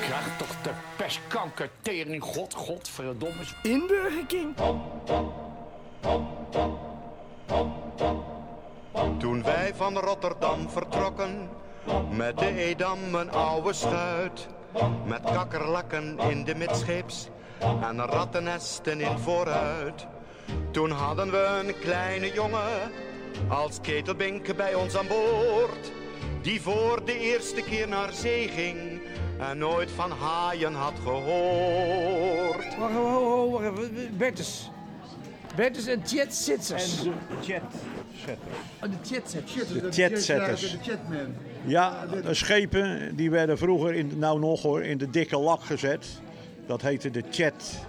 Krijg toch de pestkanker tering, god, godverdomme. In Burger King. Toen wij van Rotterdam vertrokken, met de Edam een oude schuit. Met kakkerlakken in de midscheeps en rattennesten in vooruit. Toen hadden we een kleine jongen als ketelbink bij ons aan boord. Die voor de eerste keer naar zee ging en nooit van haaien had gehoord. Wacht, ho, ho, wacht even. Bertus. Bertus en Chet Sitzers. En de. Oh, de Chet Sitzers. De chatsetters. De chatman. Ja, de schepen die werden vroeger, in, nou nog hoor, in de dikke lak gezet. Dat heette de chat.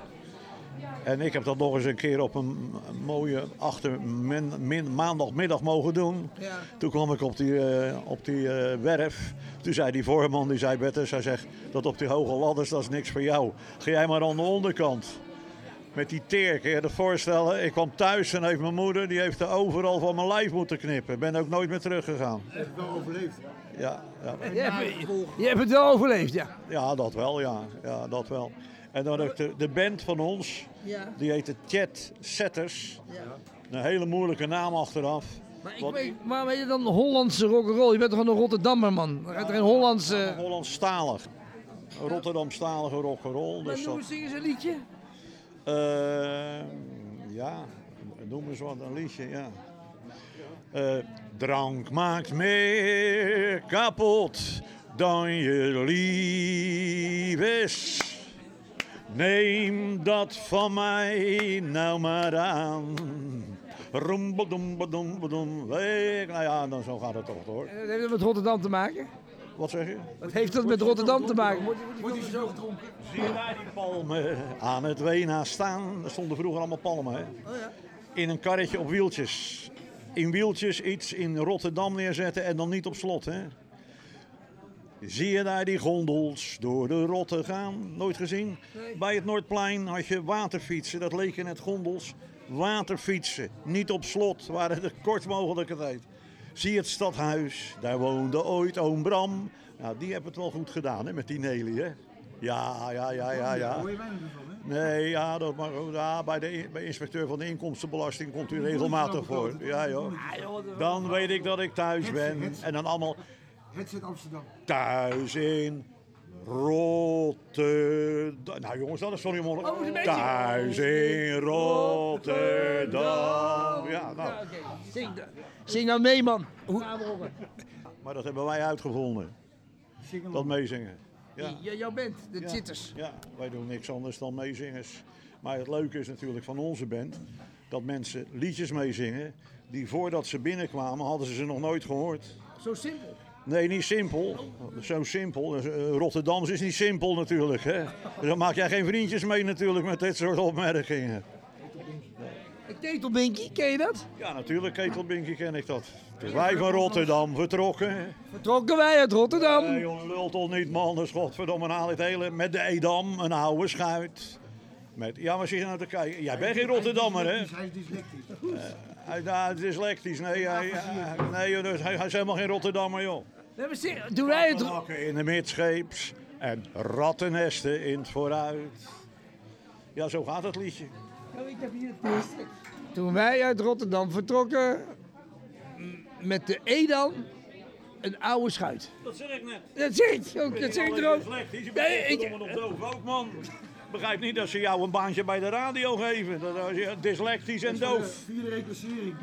En ik heb dat nog eens een keer op een mooie achter min, min- maandagmiddag mogen doen. Ja. Toen kwam ik op die, eh, op die eh, werf. Toen zei die voorman, die zei Bertus, hij zegt, dat op die hoge ladders, dat is niks voor jou. Ga jij maar aan de onderkant. Met die teer, kun je je voorstellen? Ik kwam thuis en heeft mijn moeder, die heeft er overal van mijn lijf moeten knippen. Ik ben ook nooit meer teruggegaan. Heeft wel overleefd. Ja, ja. Je hebt, je hebt het wel overleefd, ja. ja, dat wel, ja. ja dat wel. En dan ook de, de band van ons, Ja. die heette Chat Setters. Een hele moeilijke naam achteraf. Maar ik Wat- weet, waarom heet je dan Hollandse rock'n'roll? Je bent toch een Rotterdammer, man? Er gaat er een Hollandse... Hollandstalig. Rotterdamstalige rock'n'roll. Dus noem eens eens een liedje. Eh, ja, noem eens wat een liedje, ja. Eh, drank maakt meer kapot dan je lief is. Neem dat van mij nou maar aan. Roembedoembedoembedoem. Nou ja, dan zo gaat het toch hoor. En Dat heeft dat met Rotterdam te maken? Wat zeg je? Wat heeft dat met Rotterdam te maken? Wordt hij zo gedronken? Zie je daar die palmen aan het Wena staan? Er stonden vroeger allemaal palmen, hè? In een karretje op wieltjes. In wieltjes iets in Rotterdam neerzetten en dan niet op slot, hè? Zie je daar die gondels door de rotte gaan? Nooit gezien? Bij het Noordplein had je waterfietsen, dat leken net gondels. Waterfietsen, niet op slot, waren de kort mogelijke tijd. Zie je het stadhuis, daar woonde ooit oom Bram. Nou, die hebben het wel goed gedaan, hè, met die Nelly, hè? Ja, ja, ja, ja, ja. Hoor je weinig ervan, hè? Nee, ja, dat ook. ja, bij de bij inspecteur van de inkomstenbelasting komt u regelmatig voor. Ja, joh. Dan weet ik dat ik thuis ben. En dan allemaal Het zit Amsterdam. thuis in Rotterdam. Nou jongens, dat is sorry man. Oh, een. Thuis in Rotterdam. Ja, nou, Ja. Zing, da- Zing nou mee, man. Hoe gaan we horen? maar dat hebben wij uitgevonden. Dat meezingen. Ja. Ja. Jouw band, de Ja. Chitters. Ja, wij doen niks anders dan meezingers. Maar het leuke is natuurlijk van onze band dat mensen liedjes meezingen die voordat ze binnenkwamen hadden ze ze nog nooit gehoord. Zo simpel. Nee, niet simpel. Zo simpel. Eh, Rotterdams is niet simpel natuurlijk. Hè? Dan maak jij geen vriendjes mee natuurlijk met dit soort opmerkingen. Ketelbinkie, ken je dat? Ja, natuurlijk, Ketelbinkie ken ik dat. Toen wij van Rotterdam vertrokken. Vertrokken wij uit Rotterdam. Nee, jongen, lul toch niet, man. Dat is godverdomme haal het hele. Met de Edam, een oude schuit. Met, ja, maar zit je nou te kijken? Jij bent geen Rotterdammer, hè? Hij is dyslectisch. Hij nou, het is dyslectisch. Nee, hij, hij- nee joh, dus hij, hij is helemaal geen Rotterdammer, joh. Nee, maar zing- Doen wij het... Lakken in de midscheeps en rattennesten in het vooruit. Ja, zo gaat het liedje. Toen wij uit Rotterdam vertrokken met de Edam, een oude schuit. Dat zeg ik net. Dat zeg ik ook, dat zeg ik er ook. Nee, bent ik- ook, man. Begrijp niet dat ze jou een baantje bij de radio geven. Dat als je dyslectisch en doof. Vierde reclassering.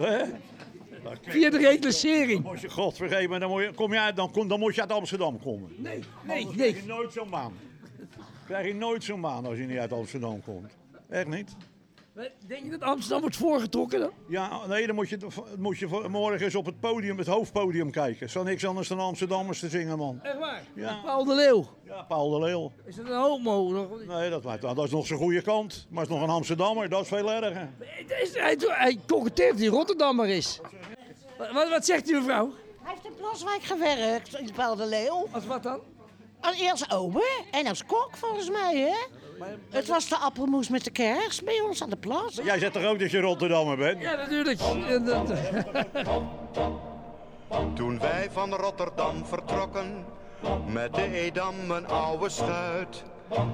Via de reclassering. Als je God vergeven, dan, moet je, kom je uit, dan, kom, dan moet je uit Amsterdam komen. Nee, nee, nee. krijg je nooit zo'n baan. Krijg je nooit zo'n baan als je niet uit Amsterdam komt. Echt niet? Denk je dat Amsterdam wordt voorgetrokken dan? Ja, nee, dan moet je, moet je morgen eens op het podium, het hoofdpodium kijken. Staat niks anders dan Amsterdammers te zingen, man. Echt waar? Ja. Paul de Leeuw. Ja, Paul de Leeuw. Is dat een homo? Nog? Nee, dat, dat is nog zijn goede kant. Maar het is nog een Amsterdammer, dat is veel erger. Hij, hij, hij die Rotterdammer is. Wat, wat, wat zegt u mevrouw? Hij heeft in Plaswijk gewerkt, in Paul de Leeuw. Als wat dan? Als eerst ober en als kok volgens mij, hè? Het was de appelmoes met de kers bij ons aan de plas. Jij zegt toch ook dat je Rotterdammer bent? Ja, natuurlijk. Toen wij van Rotterdam vertrokken, Met de Edam een oude schuit.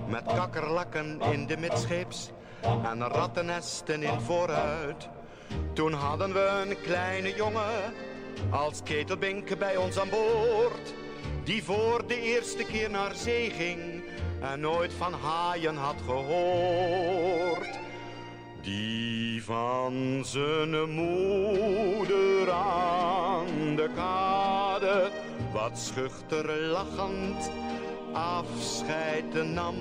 Met kakkerlakken in de midscheeps. En rattennesten in vooruit. Toen hadden we een kleine jongen. Als ketelbink bij ons aan boord. Die voor de eerste keer naar zee ging. En nooit van haaien had gehoord. Die van zijn moeder aan de kade wat schuchter lachend afscheid nam.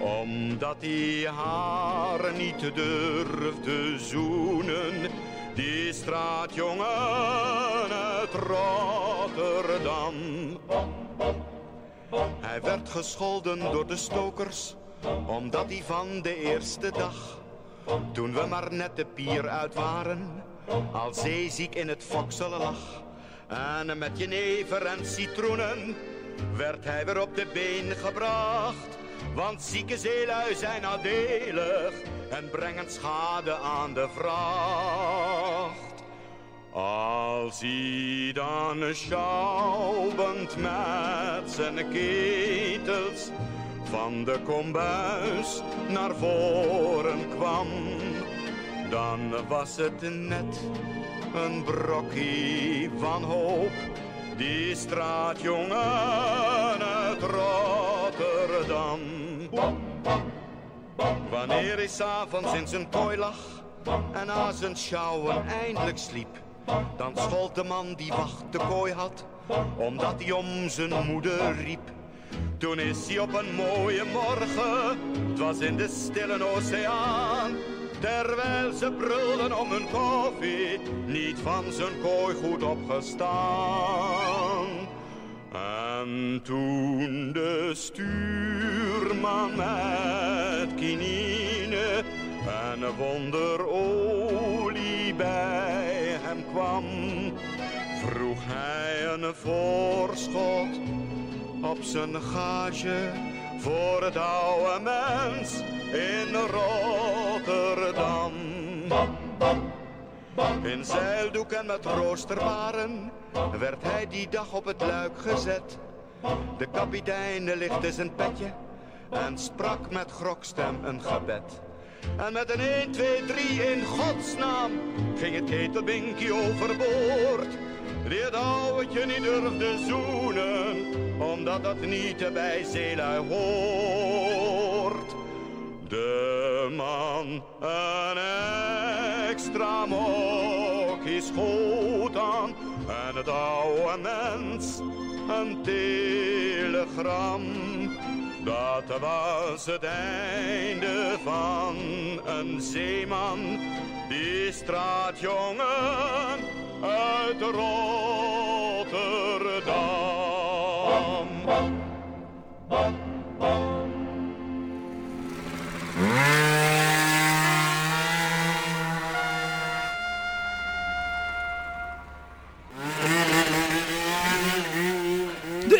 Omdat hij haar niet durfde zoenen, die straatjongen uit Rotterdam. Hij werd gescholden door de stokers, omdat hij van de eerste dag, toen we maar net de pier uit waren, al zeeziek in het fokselen lag. En met jenever en citroenen werd hij weer op de been gebracht. Want zieke zeelui zijn nadelig en brengen schade aan de vracht. Als hij dan schouwend met zijn ketels van de kombuis naar voren kwam, dan was het net een brokkie van hoop. Die straatjongen uit Wanneer hij s'avonds in zijn kooi lag en na zijn sjouwen eindelijk sliep, dan schold de man die wacht de kooi had, omdat hij om zijn moeder riep. Toen is hij op een mooie morgen, het was in de stille oceaan, terwijl ze brulden om hun koffie, niet van zijn kooi goed opgestaan. En toen de stuurman met kinine en wonderolie bij hem kwam, vroeg hij een voorschot op zijn gage voor het oude mens in Rotterdam. In zeildoek en met roosterwaren werd hij die dag op het luik gezet. De kapitein lichtte zijn petje en sprak met grokstem een gebed. En met een 1, 2, 3 in godsnaam ging het ketelbinkie overboord. Die het ouwtje niet durfde zoenen, omdat dat niet bij zeelui hoort. De man een extra mokkie schoot aan en het oude mens een telegram. Dat was het einde van een zeeman, die straatjongen uit Rotterdam.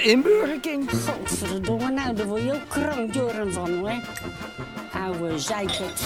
De inburgerking. Godverdomme, nou, daar word je ook krankjoren van, hoor. Oude zeikert.